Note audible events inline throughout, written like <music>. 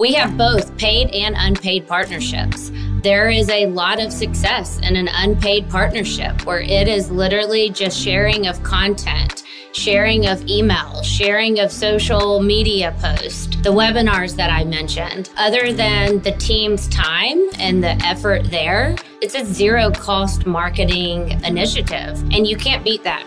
We have both paid and unpaid partnerships. There is a lot of success in an unpaid partnership where it is literally just sharing of content, sharing of emails, sharing of social media posts, the webinars that I mentioned. Other than the team's time and the effort there, it's a zero cost marketing initiative, and you can't beat that.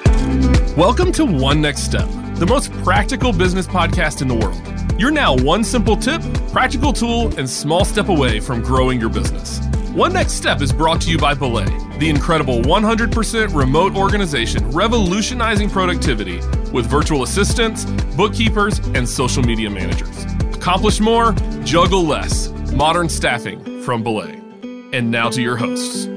Welcome to One Next Step, the most practical business podcast in the world. You're now one simple tip, practical tool, and small step away from growing your business. One Next Step is brought to you by Belay, the incredible 100% remote organization revolutionizing productivity with virtual assistants, bookkeepers, and social media managers. Accomplish more, juggle less. Modern staffing from Belay. And now to your hosts.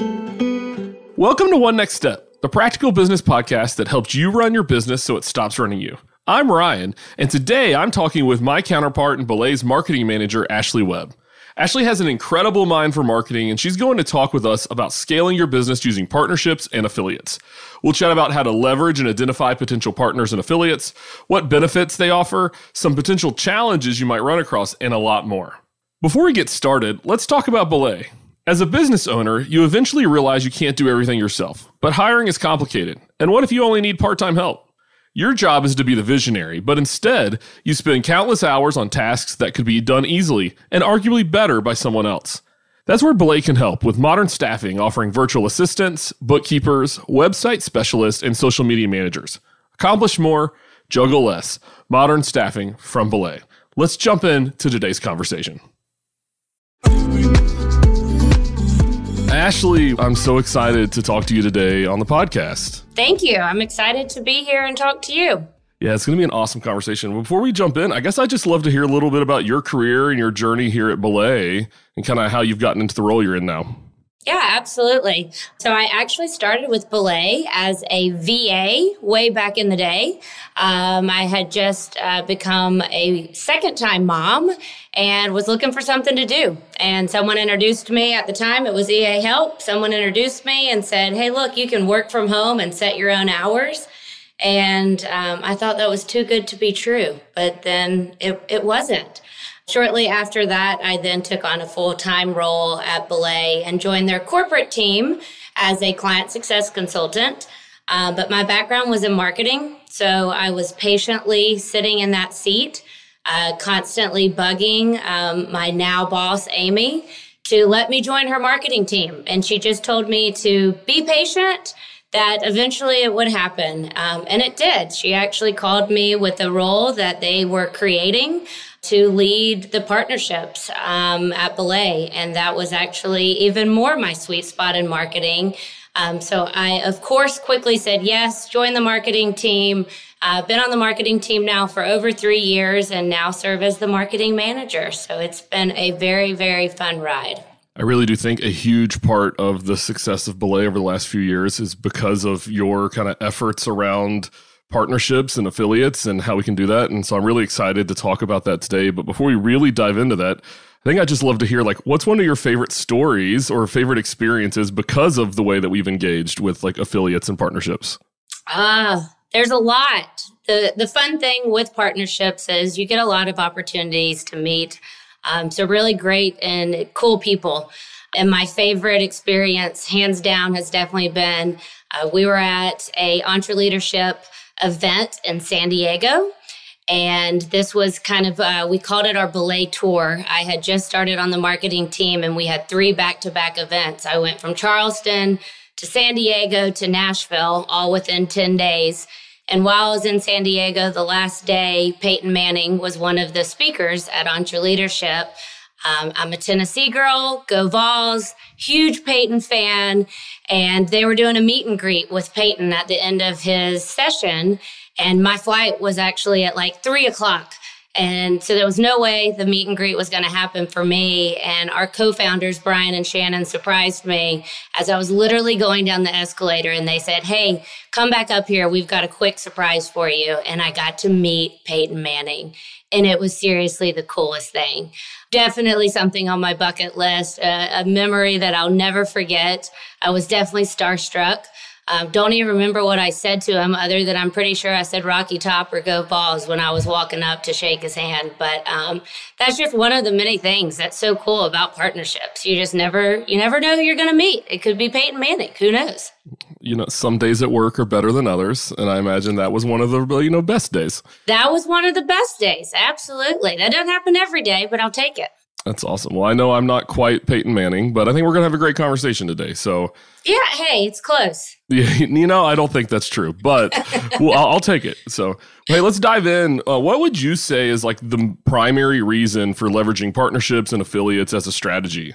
Welcome to One Next Step, the practical business podcast that helps you run your business so it stops running you. I'm Ryan, and today I'm talking with my counterpart and Belay's marketing manager, Ashlee Webb. Ashlee has an incredible mind for marketing, and she's going to talk with us about scaling your business using partnerships and affiliates. We'll chat about how to leverage and identify potential partners and affiliates, what benefits they offer, some potential challenges you might run across, and a lot more. Before we get started, let's talk about Belay. As a business owner, you eventually realize you can't do everything yourself, but hiring is complicated. And what if you only need part time help? Your job is to be the visionary, but instead, you spend countless hours on tasks that could be done easily and arguably better by someone else. That's where Belay can help with modern staffing, offering virtual assistants, bookkeepers, website specialists, and social media managers. Accomplish more, juggle less. Modern staffing from Belay. Let's jump into today's conversation. Ashlee, I'm so excited to talk to you today on the podcast. Thank you. I'm excited to be here and talk to you. Yeah, it's going to be an awesome conversation. Before we jump in, I guess I'd just love to hear a little bit about your career and your journey here at Belay and kind of how you've gotten into the role you're in now. Yeah, absolutely. So I actually started with Belay as a VA way back in the day. Um, I had just uh, become a second time mom and was looking for something to do. And someone introduced me at the time, it was EA Help. Someone introduced me and said, Hey, look, you can work from home and set your own hours. And um, I thought that was too good to be true, but then it, it wasn't. Shortly after that, I then took on a full time role at Belay and joined their corporate team as a client success consultant. Uh, but my background was in marketing, so I was patiently sitting in that seat, uh, constantly bugging um, my now boss, Amy, to let me join her marketing team. And she just told me to be patient that eventually it would happen. Um, and it did. She actually called me with a role that they were creating to lead the partnerships um, at Belay. And that was actually even more my sweet spot in marketing. Um, so I, of course, quickly said yes, join the marketing team. I've uh, been on the marketing team now for over three years and now serve as the marketing manager. So it's been a very, very fun ride. I really do think a huge part of the success of Belay over the last few years is because of your kind of efforts around partnerships and affiliates and how we can do that. And so I'm really excited to talk about that today. But before we really dive into that, I think I'd just love to hear like what's one of your favorite stories or favorite experiences because of the way that we've engaged with like affiliates and partnerships? Ah, uh, there's a lot. The the fun thing with partnerships is you get a lot of opportunities to meet um, so really great and cool people. And my favorite experience, hands down, has definitely been uh, we were at a EntreLeadership event in San Diego. And this was kind of, uh, we called it our belay tour. I had just started on the marketing team and we had three back to back events. I went from Charleston to San Diego to Nashville all within 10 days. And while I was in San Diego the last day, Peyton Manning was one of the speakers at EntreLeadership. Um, I'm a Tennessee girl, go Vols, huge Peyton fan. And they were doing a meet and greet with Peyton at the end of his session. And my flight was actually at like three o'clock. And so there was no way the meet and greet was going to happen for me. And our co founders, Bryan and Shannon, surprised me as I was literally going down the escalator and they said, Hey, come back up here. We've got a quick surprise for you. And I got to meet Peyton Manning. And it was seriously the coolest thing. Definitely something on my bucket list, a, a memory that I'll never forget. I was definitely starstruck. Um, don't even remember what I said to him, other than I'm pretty sure I said Rocky Top or Go Vols when I was walking up to shake his hand. But um, that's just one of the many things that's so cool about partnerships. You just never, you never know who you're going to meet. It could be Peyton Manning. Who knows? You know, some days at work are better than others, and I imagine that was one of the you know best days. That was one of the best days. Absolutely, that doesn't happen every day, but I'll take it. That's awesome. Well, I know I'm not quite Peyton Manning, but I think we're going to have a great conversation today. So, yeah, hey, it's close. <laughs> Yeah, you know, I don't think that's true, but <laughs> well, I'll, I'll, take it. So, hey, let's dive in. Uh, what would you say is like the primary reason for leveraging partnerships and affiliates as a strategy?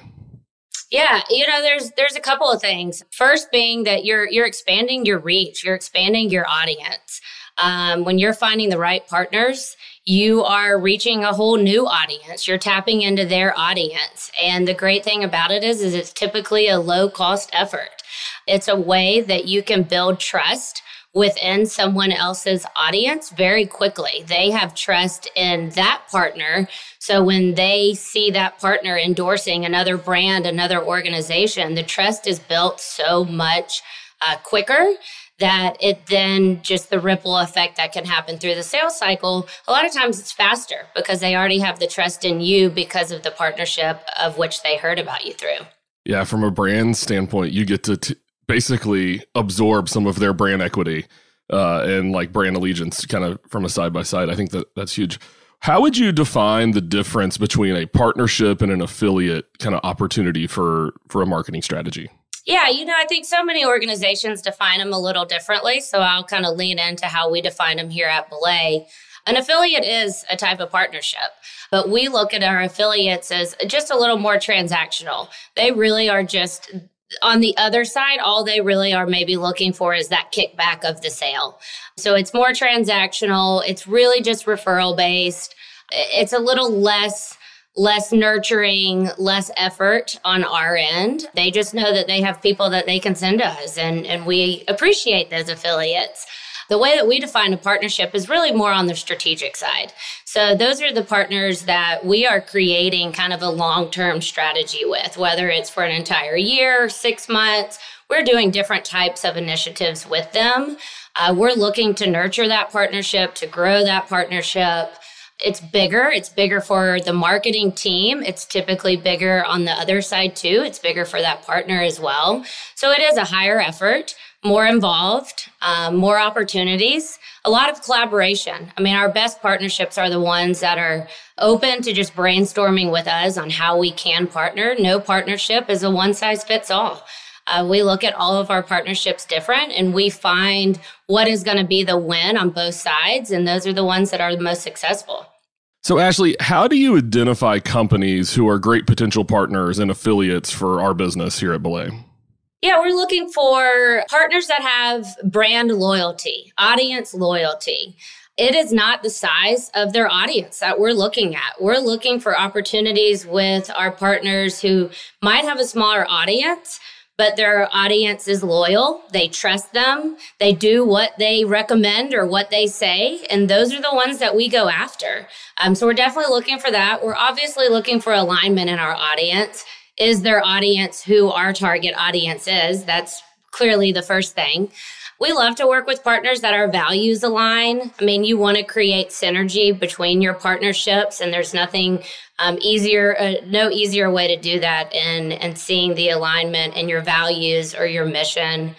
Yeah, you know, there's there's a couple of things. First, being that you're you're expanding your reach, you're expanding your audience. Um, when you're finding the right partners, you are reaching a whole new audience. You're tapping into their audience. And the great thing about it is, is it's typically a low cost effort. It's a way that you can build trust within someone else's audience very quickly. They have trust in that partner. So when they see that partner endorsing another brand, another organization, the trust is built so much uh, quicker that it then just the ripple effect that can happen through the sales cycle a lot of times it's faster because they already have the trust in you because of the partnership of which they heard about you through. Yeah from a brand standpoint you get to t- basically absorb some of their brand equity uh, and like brand allegiance kind of from a side by side. I think that that's huge. How would you define the difference between a partnership and an affiliate kind of opportunity for for a marketing strategy yeah, you know, I think so many organizations define them a little differently. So I'll kind of lean into how we define them here at Belay. An affiliate is a type of partnership, but we look at our affiliates as just a little more transactional. They really are just on the other side, all they really are maybe looking for is that kickback of the sale. So it's more transactional, it's really just referral based. It's a little less less nurturing, less effort on our end. They just know that they have people that they can send to us, and, and we appreciate those affiliates. The way that we define a partnership is really more on the strategic side. So, those are the partners that we are creating kind of a long term strategy with, whether it's for an entire year, six months. We're doing different types of initiatives with them. Uh, we're looking to nurture that partnership, to grow that partnership it's bigger. It's bigger for the marketing team. It's typically bigger on the other side too. It's bigger for that partner as well. So it is a higher effort, more involved, um, more opportunities, a lot of collaboration. I mean, our best partnerships are the ones that are open to just brainstorming with us on how we can partner. No partnership is a one size fits all. Uh, we look at all of our partnerships different and we find what is going to be the win on both sides. And those are the ones that are the most successful. So, Ashlee, how do you identify companies who are great potential partners and affiliates for our business here at Belay? Yeah, we're looking for partners that have brand loyalty, audience loyalty. It is not the size of their audience that we're looking at. We're looking for opportunities with our partners who might have a smaller audience, but their audience is loyal. They trust them. They do what they recommend or what they say. And those are the ones that we go after. Um, so we're definitely looking for that. We're obviously looking for alignment in our audience. Is their audience who our target audience is? That's clearly the first thing. We love to work with partners that our values align. I mean, you want to create synergy between your partnerships, and there's nothing um, easier, uh, no easier way to do that in and seeing the alignment in your values or your mission.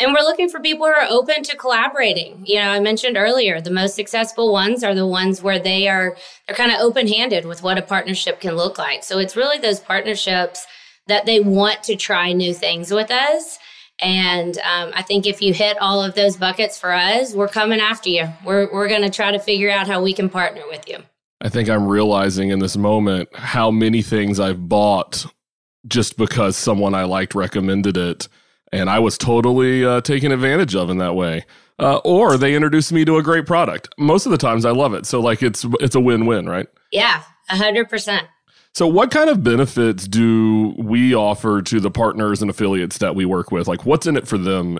And we're looking for people who are open to collaborating. You know, I mentioned earlier, the most successful ones are the ones where they are they're kind of open-handed with what a partnership can look like. So it's really those partnerships that they want to try new things with us and um, I think if you hit all of those buckets for us, we're coming after you. We're, we're going to try to figure out how we can partner with you. I think I'm realizing in this moment how many things I've bought just because someone I liked recommended it. And I was totally uh, taken advantage of in that way. Uh, or they introduced me to a great product. Most of the times I love it. So like it's it's a win-win, right? Yeah, a hundred percent. So, what kind of benefits do we offer to the partners and affiliates that we work with? Like, what's in it for them?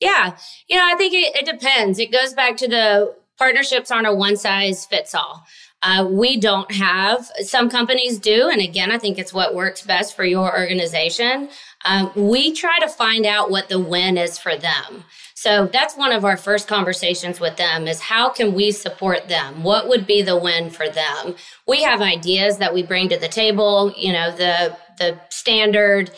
Yeah, you know, I think it, it depends. It goes back to the partnerships aren't a one size fits all. Uh, we don't have, some companies do. And again, I think it's what works best for your organization. Um, we try to find out what the win is for them. So that's one of our first conversations with them is how can we support them? What would be the win for them? We have ideas that we bring to the table, you know, the the standard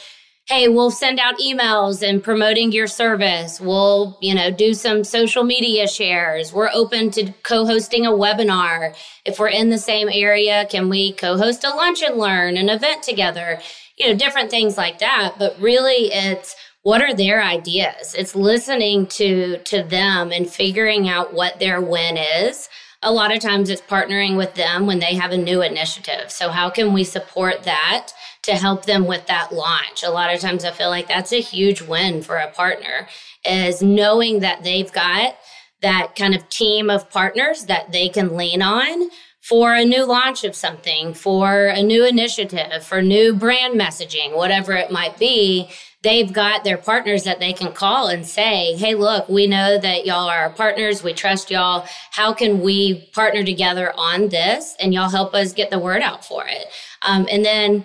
hey, we'll send out emails and promoting your service. We'll, you know, do some social media shares. We're open to co-hosting a webinar. If we're in the same area, can we co-host a lunch and learn, an event together? You know, different things like that. But really it's what are their ideas? It's listening to to them and figuring out what their win is. A lot of times it's partnering with them when they have a new initiative. So how can we support that? to help them with that launch. A lot of times I feel like that's a huge win for a partner is knowing that they've got that kind of team of partners that they can lean on for a new launch of something, for a new initiative, for new brand messaging, whatever it might be. They've got their partners that they can call and say, Hey, look, we know that y'all are our partners. We trust y'all. How can we partner together on this? And y'all help us get the word out for it. Um, and then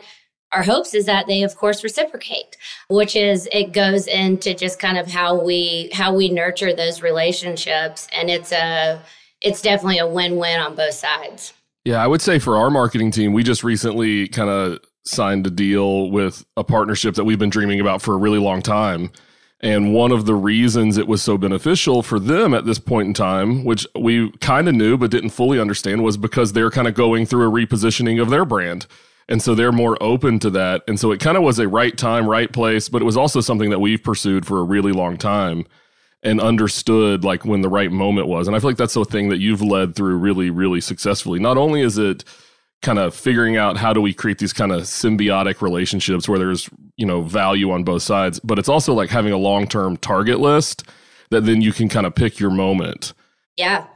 our hopes is that they of course reciprocate which is it goes into just kind of how we how we nurture those relationships and it's a it's definitely a win-win on both sides yeah i would say for our marketing team we just recently kind of signed a deal with a partnership that we've been dreaming about for a really long time and one of the reasons it was so beneficial for them at this point in time, which we kind of knew but didn't fully understand, was because they're kind of going through a repositioning of their brand. And so they're more open to that. And so it kind of was a right time, right place, but it was also something that we've pursued for a really long time and understood like when the right moment was. And I feel like that's the thing that you've led through really, really successfully. Not only is it kind of figuring out how do we create these kind of symbiotic relationships where there's, you know, value on both sides, but it's also like having a long-term target list that then you can kind of pick your moment. Yeah.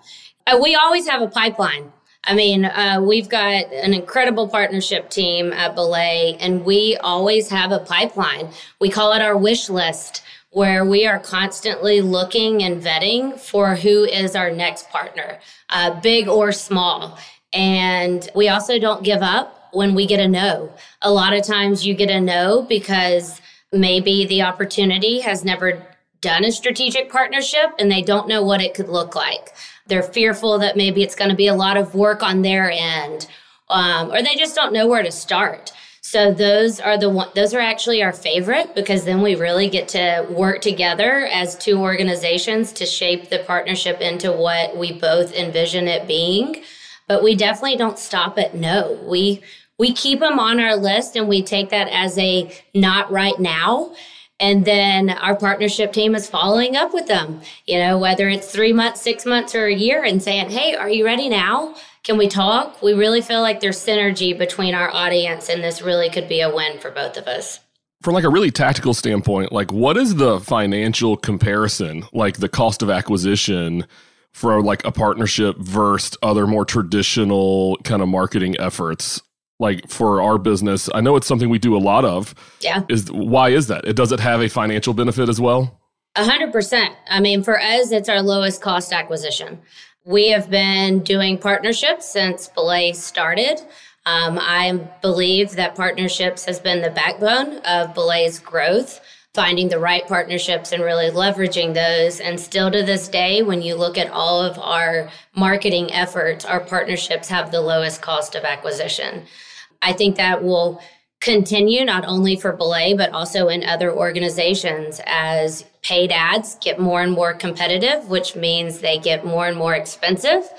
Uh, we always have a pipeline I mean, uh, we've got an incredible partnership team at Belay, and we always have a pipeline. We call it our wish list, where we are constantly looking and vetting for who is our next partner, uh, big or small. And we also don't give up when we get a no. A lot of times you get a no because maybe the opportunity has never done a strategic partnership and they don't know what it could look like. They're fearful that maybe it's going to be a lot of work on their end, um, or they just don't know where to start. So those are the one, those are actually our favorite because then we really get to work together as two organizations to shape the partnership into what we both envision it being. But we definitely don't stop at no. We we keep them on our list and we take that as a not right now and then our partnership team is following up with them, you know, whether it's three months, six months, or a year and saying, Hey, are you ready now? Can we talk? We really feel like there's synergy between our audience and this really could be a win for both of us. From like a really tactical standpoint, like what is the financial comparison, like the cost of acquisition for like a partnership versus other more traditional kind of marketing efforts? like for our business. I know it's something we do a lot of. Yeah. Is why is that? It does it have a financial benefit as well? A 100% i mean for us it's our lowest cost acquisition. We have been doing partnerships since belay started. Um, i believe that partnerships has been the backbone of belay's growth finding the right partnerships and really leveraging those. And still to this day, when you look at all of our marketing efforts, our partnerships have the lowest cost of acquisition. I think that will continue not only for Belay, but also in other organizations as paid ads get more and more competitive, which means they get more and more expensive.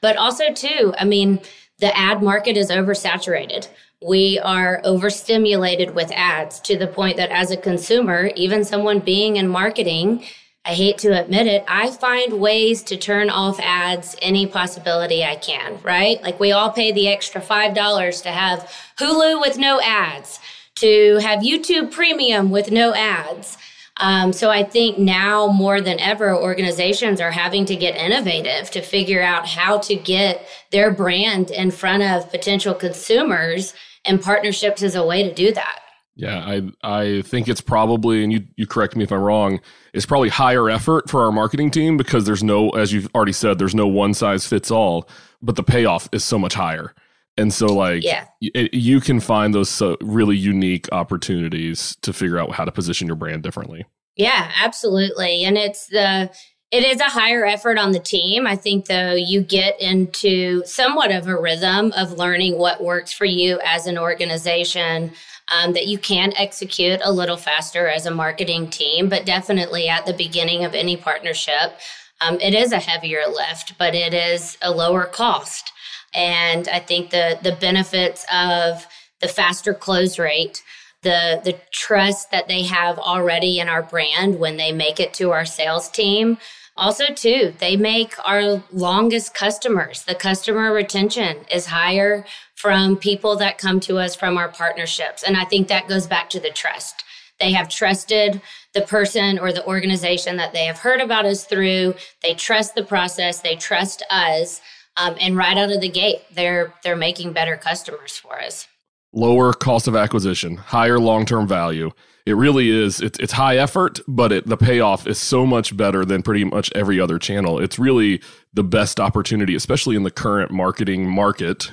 But also, too, I mean, the ad market is oversaturated. We are overstimulated with ads to the point that as a consumer, even someone being in marketing, I hate to admit it, I find ways to turn off ads any possibility I can, right? Like we all pay the extra $5 to have Hulu with no ads, to have YouTube premium with no ads. Um, so I think now more than ever, organizations are having to get innovative to figure out how to get their brand in front of potential consumers, and partnerships is a way to do that. Yeah, I I think it's probably, and you you correct me if I'm wrong, it's probably higher effort for our marketing team because there's no, as you've already said, there's no one size fits all. but the payoff is so much higher. And so, like, yeah. you can find those so really unique opportunities to figure out how to position your brand differently. Yeah, absolutely. And it's the, it is a higher effort on the team. I think, though, you get into somewhat of a rhythm of learning what works for you as an organization um, that you can execute a little faster as a marketing team. But definitely at the beginning of any partnership, um, it is a heavier lift, but it is a lower cost. And I think the the benefits of the faster close rate, the the trust that they have already in our brand when they make it to our sales team. Also, too, they make our longest customers. The customer retention is higher from people that come to us from our partnerships. And I think that goes back to the trust. They have trusted the person or the organization that they have heard about us through. They trust the process. They trust us. Um, and right out of the gate, they're they're making better customers for us. Lower cost of acquisition, higher long term value. It really is. It's, it's high effort, but it, the payoff is so much better than pretty much every other channel. It's really the best opportunity, especially in the current marketing market,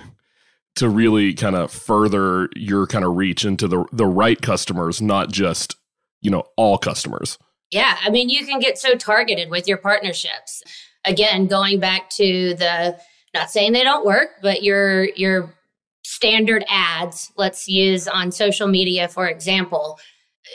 to really kind of further your kind of reach into the the right customers, not just you know all customers. Yeah, I mean, you can get so targeted with your partnerships. Again, going back to the not saying they don't work, but your your standard ads, let's use on social media for example.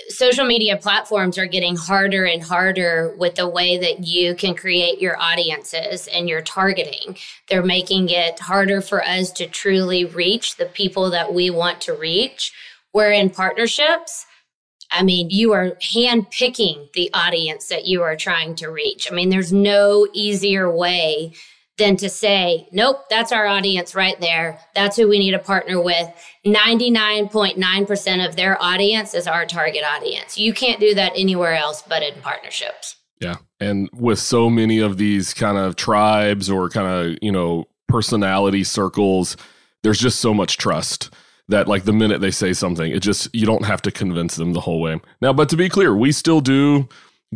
Social media platforms are getting harder and harder with the way that you can create your audiences and your targeting. They're making it harder for us to truly reach the people that we want to reach. We're in partnerships, I mean, you are handpicking the audience that you are trying to reach. I mean, there's no easier way than to say, nope, that's our audience right there. That's who we need to partner with. 99.9% of their audience is our target audience. You can't do that anywhere else but in partnerships. Yeah. And with so many of these kind of tribes or kind of, you know, personality circles, there's just so much trust that like the minute they say something, it just you don't have to convince them the whole way. Now, but to be clear, we still do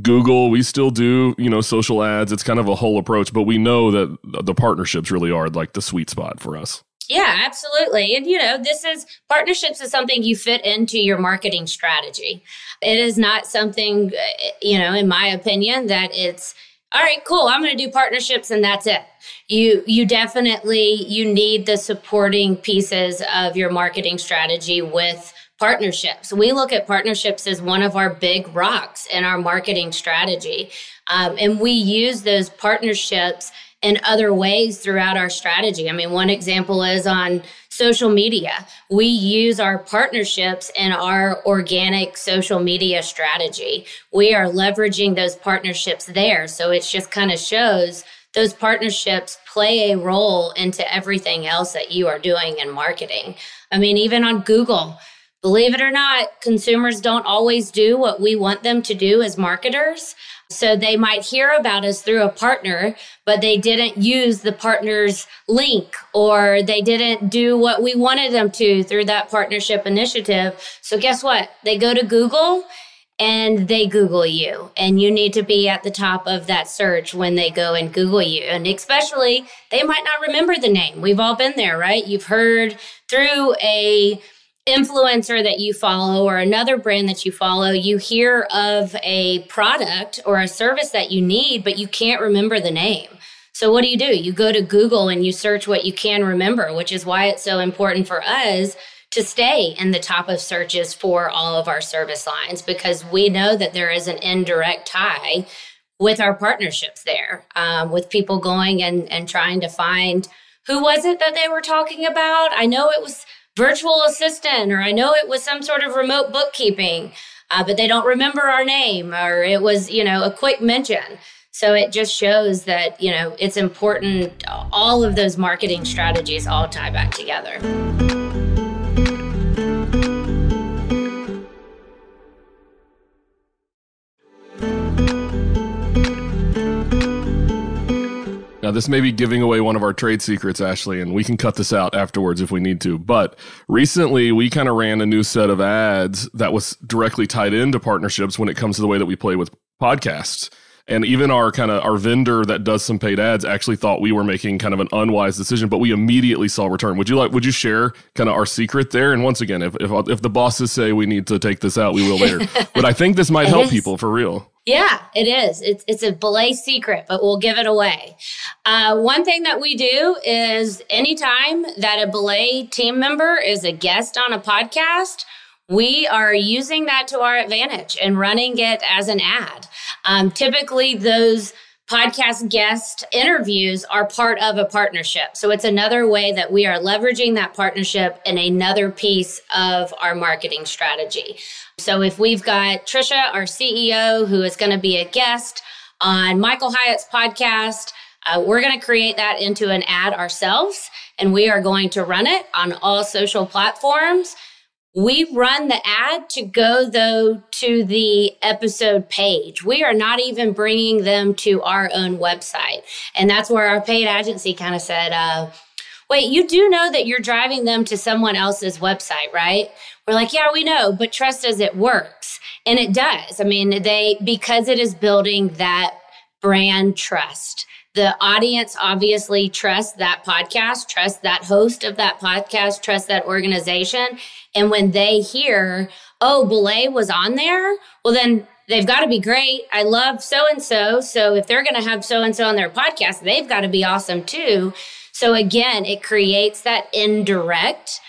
Google, we still do, you know, social ads. It's kind of a whole approach, but we know that the partnerships really are like the sweet spot for us. Yeah, absolutely. And you know, this is partnerships is something you fit into your marketing strategy. It is not something, eh, you know, in my opinion, that it's all right, cool. I'm going to do partnerships and that's it. You you definitely you need the supporting pieces of your marketing strategy with partnerships. We look at partnerships as one of our big rocks in our marketing strategy. Um, and we use those partnerships in other ways throughout our strategy. I mean, one example is on social media. We use our partnerships in our organic social media strategy. We are leveraging those partnerships there. So it just kind of shows those partnerships play a role into everything else that you are doing in marketing. I mean, even on Google, Believe it or not, consumers don't always do what we want them to do as marketers. So they might hear about us through a partner, but they didn't use the partner's link or they didn't do what we wanted them to through that partnership initiative. So guess what? They go to Google and they Google you, and you need to be at the top of that search when they go and Google you. And especially, they might not remember the name. We've all been there, right? You've heard through a influencer that you follow or another brand that you follow, you hear of a product or a service that you need, but you can't remember the name. So, what do you do? You go to Google and you search what you can remember, which is why it's so important for us to stay in the top of searches for all of our service lines because we know that there is an indirect tie with our partnerships there, um, with people going and, and trying to find who was it that they were talking about? I know it was virtual assistant, or I know it was some sort of remote bookkeeping, uh, but they don't remember our name, or it was, you know, a quick mention. So it just shows that, you know, it's important. All of those marketing strategies all tie back together. Now, this may be giving away one of our trade secrets, Ashlee, and we can cut this out afterwards if we need to. But recently, we kind of ran a new set of ads that was directly tied into partnerships when it comes to the way that we play with podcasts. And even our kind of our vendor that does some paid ads actually thought we were making kind of an unwise decision, but we immediately saw return. Would you like? Would you share kind of our secret there? And once again, if if, if the bosses say we need to take this out, we will later. <laughs> but I think this might help people for real. Yeah, it is. It's it's a belay secret, but we'll give it away. Uh, one thing that we do is anytime that a belay team member is a guest on a podcast, we are using that to our advantage and running it as an ad. Um, typically, those podcast guest interviews are part of a partnership. So it's another way that we are leveraging that partnership in another piece of our marketing strategy. So if we've got Tricia, our CEO, who is going to be a guest on Michael Hyatt's podcast, uh, we're going to create that into an ad ourselves, and we are going to run it on all social platforms. We run the ad to go though to the episode page. We are not even bringing them to our own website. And that's where our paid agency kind of said, uh, wait, you do know that you're driving them to someone else's website, right? We're like, yeah, we know, but trust us, it works. And it does. I mean, they, because it is building that brand trust. The audience obviously trusts that podcast, trust that host of that podcast, trust that organization. And when they hear, oh, Belay was on there, well, then they've got to be great. I love so and so. So if they're going to have so and so on their podcast, they've got to be awesome too. So again, it creates that indirect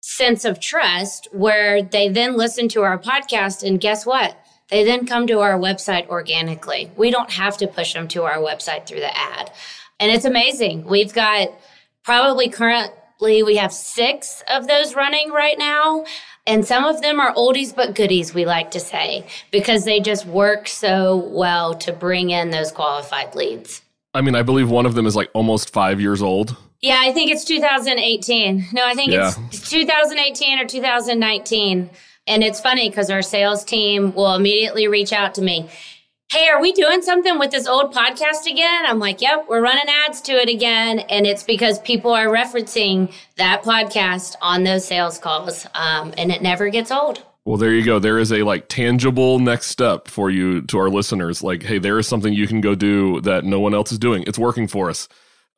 sense of trust where they then listen to our podcast and guess what? They then come to our website organically. We don't have to push them to our website through the ad. And it's amazing. We've got probably currently we have 6 of those running right now. And some of them are oldies but goodies, we like to say, because they just work so well to bring in those qualified leads. I mean, I believe one of them is like almost five years old. Yeah, I think it's 2018. No, I think yeah. it's 2018 or 2019. And it's funny because our sales team will immediately reach out to me. Hey, are we doing something with this old podcast again? I'm like, yep, we're running ads to it again. And it's because people are referencing that podcast on those sales calls. Um, and it never gets old. Well, there you go. There is a like tangible next step for you to our listeners. Like, hey, there is something you can go do that no one else is doing. It's working for us.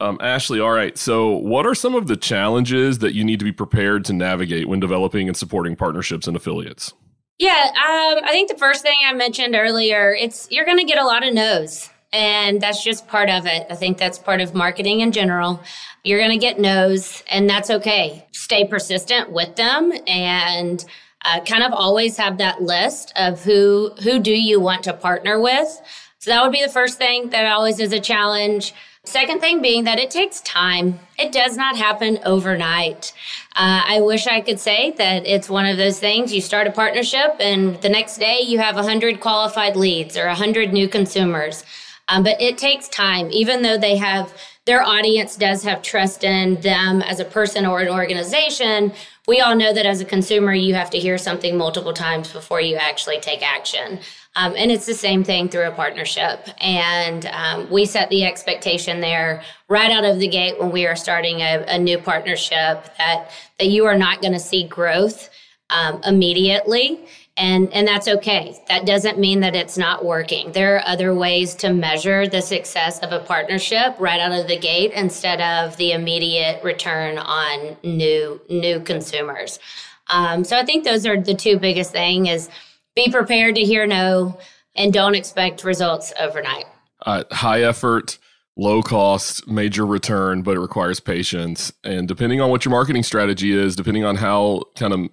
Um, Ashlee, all right. So, what are some of the challenges that you need to be prepared to navigate when developing and supporting partnerships and affiliates? Yeah, um, I think the first thing I mentioned earlier, it's you're going to get a lot of no's, and that's just part of it. I think that's part of marketing in general. You're going to get no's, and that's okay. Stay persistent with them, and uh, kind of always have that list of who who do you want to partner with. So that would be the first thing that always is a challenge. Second thing being that it takes time. It does not happen overnight. Uh, I wish I could say that it's one of those things you start a partnership and the next day you have 100 qualified leads or 100 new consumers. Um, but it takes time, even though they have their audience does have trust in them as a person or an organization. We all know that as a consumer, you have to hear something multiple times before you actually take action. Um, and it's the same thing through a partnership. And um, we set the expectation there right out of the gate when we are starting a, a new partnership that, that you are not going to see growth um, immediately. And, and that's okay. That doesn't mean that it's not working. There are other ways to measure the success of a partnership right out of the gate instead of the immediate return on new new consumers. Um, so I think those are the two biggest thing is be prepared to hear no and don't expect results overnight. Uh, high effort, low cost, major return, but it requires patience. And depending on what your marketing strategy is, depending on how kind of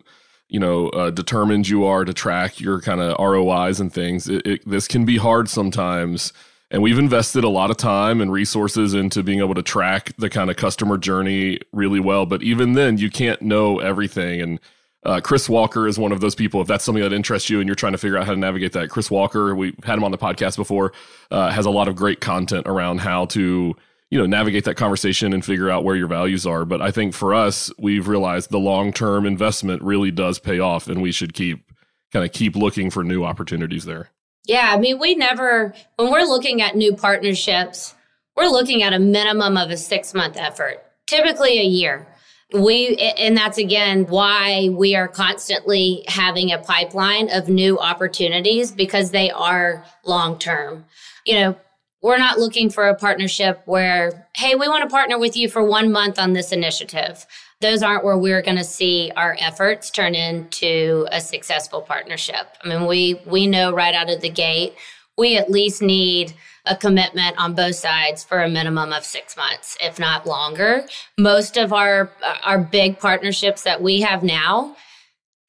you know uh, determined you are to track your kind of ROIs and things, it, it, this can be hard sometimes. And we've invested a lot of time and resources into being able to track the kind of customer journey really well. But even then, you can't know everything. And uh, Chris Walker is one of those people. If that's something that interests you and you're trying to figure out how to navigate that, Chris Walker, we had him on the podcast before, uh, has a lot of great content around how to you know navigate that conversation and figure out where your values are. But I think for us, we've realized the long term investment really does pay off, and we should keep kind of keep looking for new opportunities there. Yeah, I mean, we never when we're looking at new partnerships, we're looking at a minimum of a six month effort, typically a year we and that's again why we are constantly having a pipeline of new opportunities because they are long term you know, we're not looking for a partnership where, hey, we want to partner with you for one month on this initiative. Those aren't where we're going to see our efforts turn into a successful partnership. I mean, we we know right out of the gate, we at least need a commitment on both sides for a minimum of six months, if not longer. Most of our our big partnerships that we have now,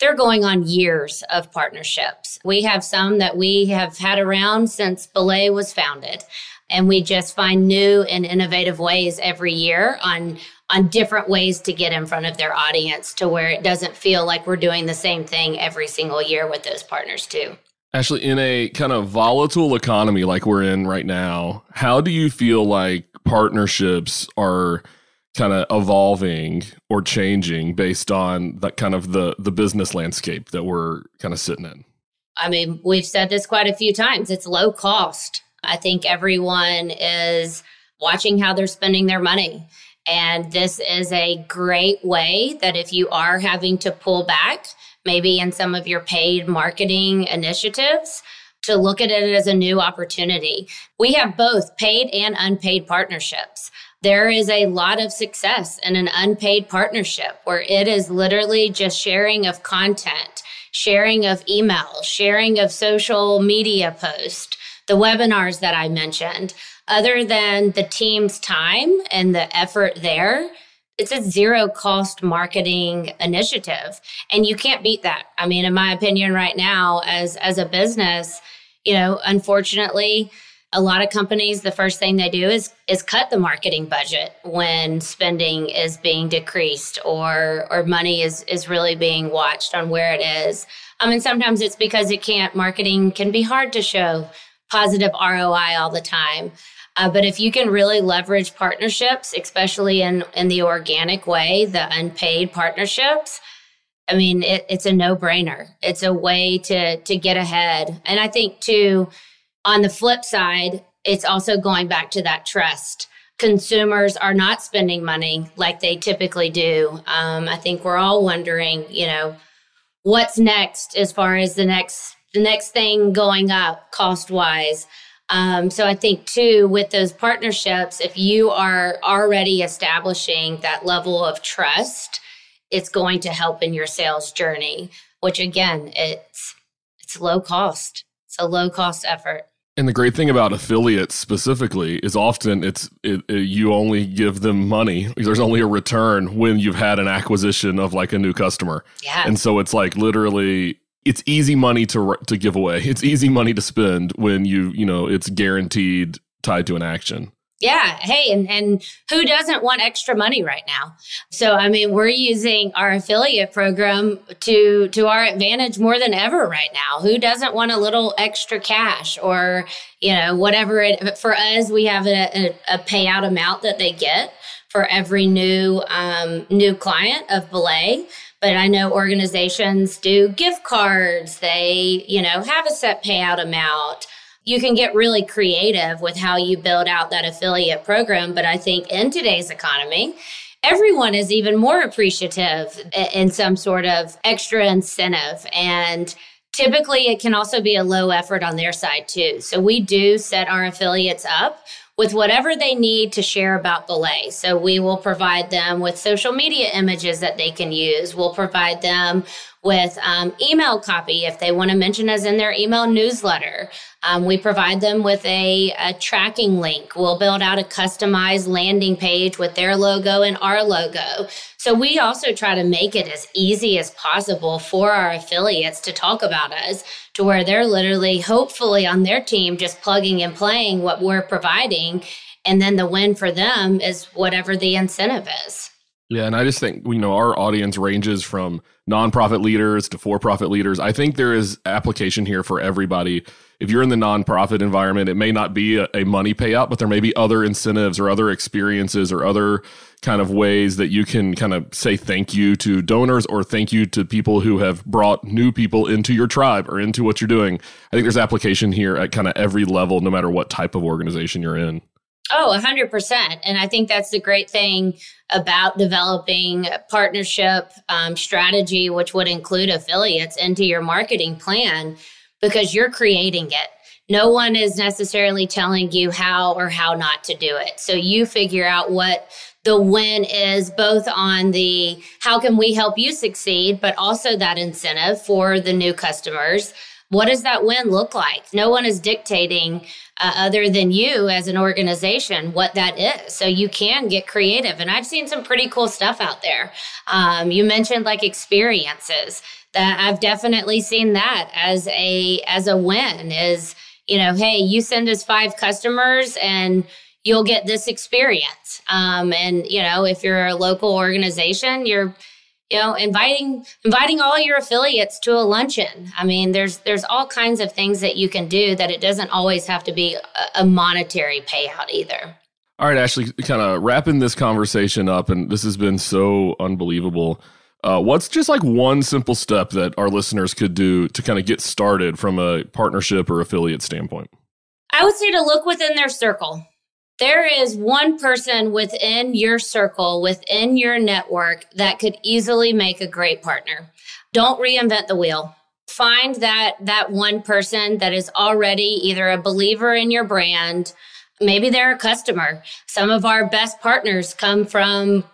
they're going on years of partnerships. We have some that we have had around since Belay was founded. And we just find new and innovative ways every year on on different ways to get in front of their audience to where it doesn't feel like we're doing the same thing every single year with those partners too. Ashlee, in a kind of volatile economy like we're in right now, how do you feel like partnerships are kind of evolving or changing based on that kind of the the business landscape that we're kind of sitting in? I mean, we've said this quite a few times. It's low cost. I think everyone is watching how they're spending their money. And this is a great way that if you are having to pull back, maybe in some of your paid marketing initiatives, to look at it as a new opportunity. We have both paid and unpaid partnerships. There is a lot of success in an unpaid partnership where it is literally just sharing of content, sharing of emails, sharing of social media posts, the webinars that I mentioned. Other than the team's time and the effort there, it's a zero cost marketing initiative and you can't beat that i mean in my opinion right now as as a business you know unfortunately a lot of companies the first thing they do is is cut the marketing budget when spending is being decreased or or money is is really being watched on where it is i mean sometimes it's because it can't marketing can be hard to show positive roi all the time uh, but if you can really leverage partnerships, especially in, in the organic way, the unpaid partnerships, I mean, it, it's a no brainer. It's a way to, to get ahead. And I think, too, on the flip side, it's also going back to that trust. Consumers are not spending money like they typically do. Um, I think we're all wondering, you know, what's next as far as the next the next thing going up cost wise. Um, so I think too, with those partnerships, if you are already establishing that level of trust, it's going to help in your sales journey. Which again, it's it's low cost. It's a low cost effort. And the great thing about affiliates specifically is often it's it, it, you only give them money. There's only a return when you've had an acquisition of like a new customer. Yeah. And so it's like literally it's easy money to to give away. It's easy money to spend when you you know it's guaranteed tied to an action. Yeah. Hey, and, and who doesn't want extra money right now? So, I mean, we're using our affiliate program to, to our advantage more than ever right now. Who doesn't want a little extra cash or, you know, whatever it, for us, we have a, a, a payout amount that they get for every new, um, new client of Belay but I know organizations do gift cards. They, you know, have a set payout amount. You can get really creative with how you build out that affiliate program. But I think in today's economy, everyone is even more appreciative in some sort of extra incentive. And typically, it can also be a low effort on their side, too. So we do set our affiliates up with whatever they need to share about Belay. So we will provide them with social media images that they can use. We'll provide them with um, email copy if they want to mention us in their email newsletter. Um, we provide them with a, a, tracking link. We'll build out a customized landing page with their logo and our logo. So we also try to make it as easy as possible for our affiliates to talk about us to where they're literally, hopefully, on their team just plugging and playing what we're providing. And then the win for them is whatever the incentive is. Yeah, and I just think you know our audience ranges from nonprofit leaders to for-profit leaders. I think there is application here for everybody. If you're in the nonprofit environment, it may not be a, a money payout, but there may be other incentives or other experiences or other kind of ways that you can kind of say thank you to donors or thank you to people who have brought new people into your tribe or into what you're doing. I think there's application here at kind of every level, no matter what type of organization you're in. Oh, 100%. And I think that's the great thing about developing partnership um, strategy, which would include affiliates into your marketing plan, because you're creating it. no one is necessarily telling you how or how not to do it. So you figure out what the win is both on the how can we help you succeed, but also that incentive for the new customers. What does that win look like? No one is dictating uh, other than you as an organization what that is. So you can get creative. And I've seen some pretty cool stuff out there. Um, you mentioned like experiences that I've definitely seen that as a as a win is you know hey you send us five customers and you'll get this experience um, and you know if you're a local organization you're you know inviting inviting all your affiliates to a luncheon. I mean there's there's all kinds of things that you can do that it doesn't always have to be a, monetary payout either. All right Ashlee kind of wrapping this conversation up and this has been so unbelievable. Uh, what's just like one simple step that our listeners could do to kind of get started from a partnership or affiliate standpoint? I would say to look within their circle there is one person within your circle, within your network that could easily make a great partner. Don't reinvent the wheel. Find that that one person that is already either a believer in your brand, maybe they're a customer. Some of our best partners come from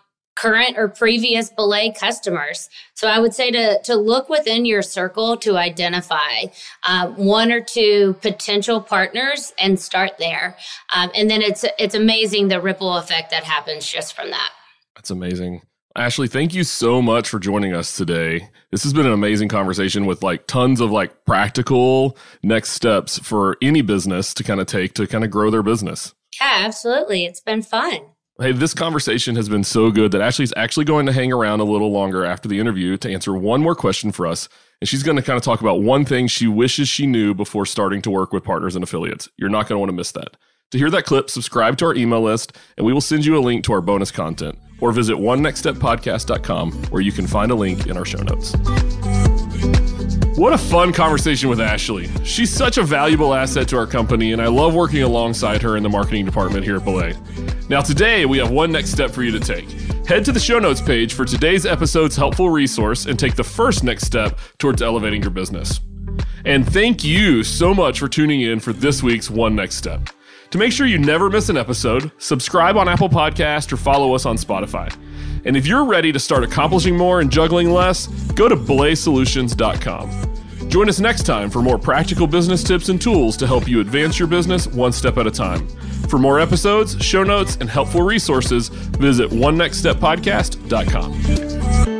current or previous belay customers. So I would say to, to look within your circle to identify uh, one or two potential partners and start there. Um, and then it's it's amazing the ripple effect that happens just from that. That's amazing. Ashlee, thank you so much for joining us today. This has been an amazing conversation with like tons of like practical next steps for any business to kind of take to kind of grow their business. Yeah, absolutely. It's been fun. Hey, this conversation has been so good that Ashlee's actually going to hang around a little longer after the interview to answer one more question for us. And she's going to kind of talk about one thing she wishes she knew before starting to work with partners and affiliates. You're not going to want to miss that. To hear that clip, subscribe to our email list, and we will send you a link to our bonus content. Or visit onenextsteppodcast.com, where you can find a link in our show notes. What a fun conversation with Ashlee. She's such a valuable asset to our company, and I love working alongside her in the marketing department here at Belay. Now, today we have one next step for you to take. Head to the show notes page for today's episode's helpful resource and take the first next step towards elevating your business. And thank you so much for tuning in for this week's One Next Step. To make sure you never miss an episode, subscribe on Apple Podcast or follow us on Spotify. And if you're ready to start accomplishing more and juggling less, go to belaysolutions.com. Join us next time for more practical business tips and tools to help you advance your business one step at a time. For more episodes, show notes, and helpful resources, visit onenextsteppodcast.com.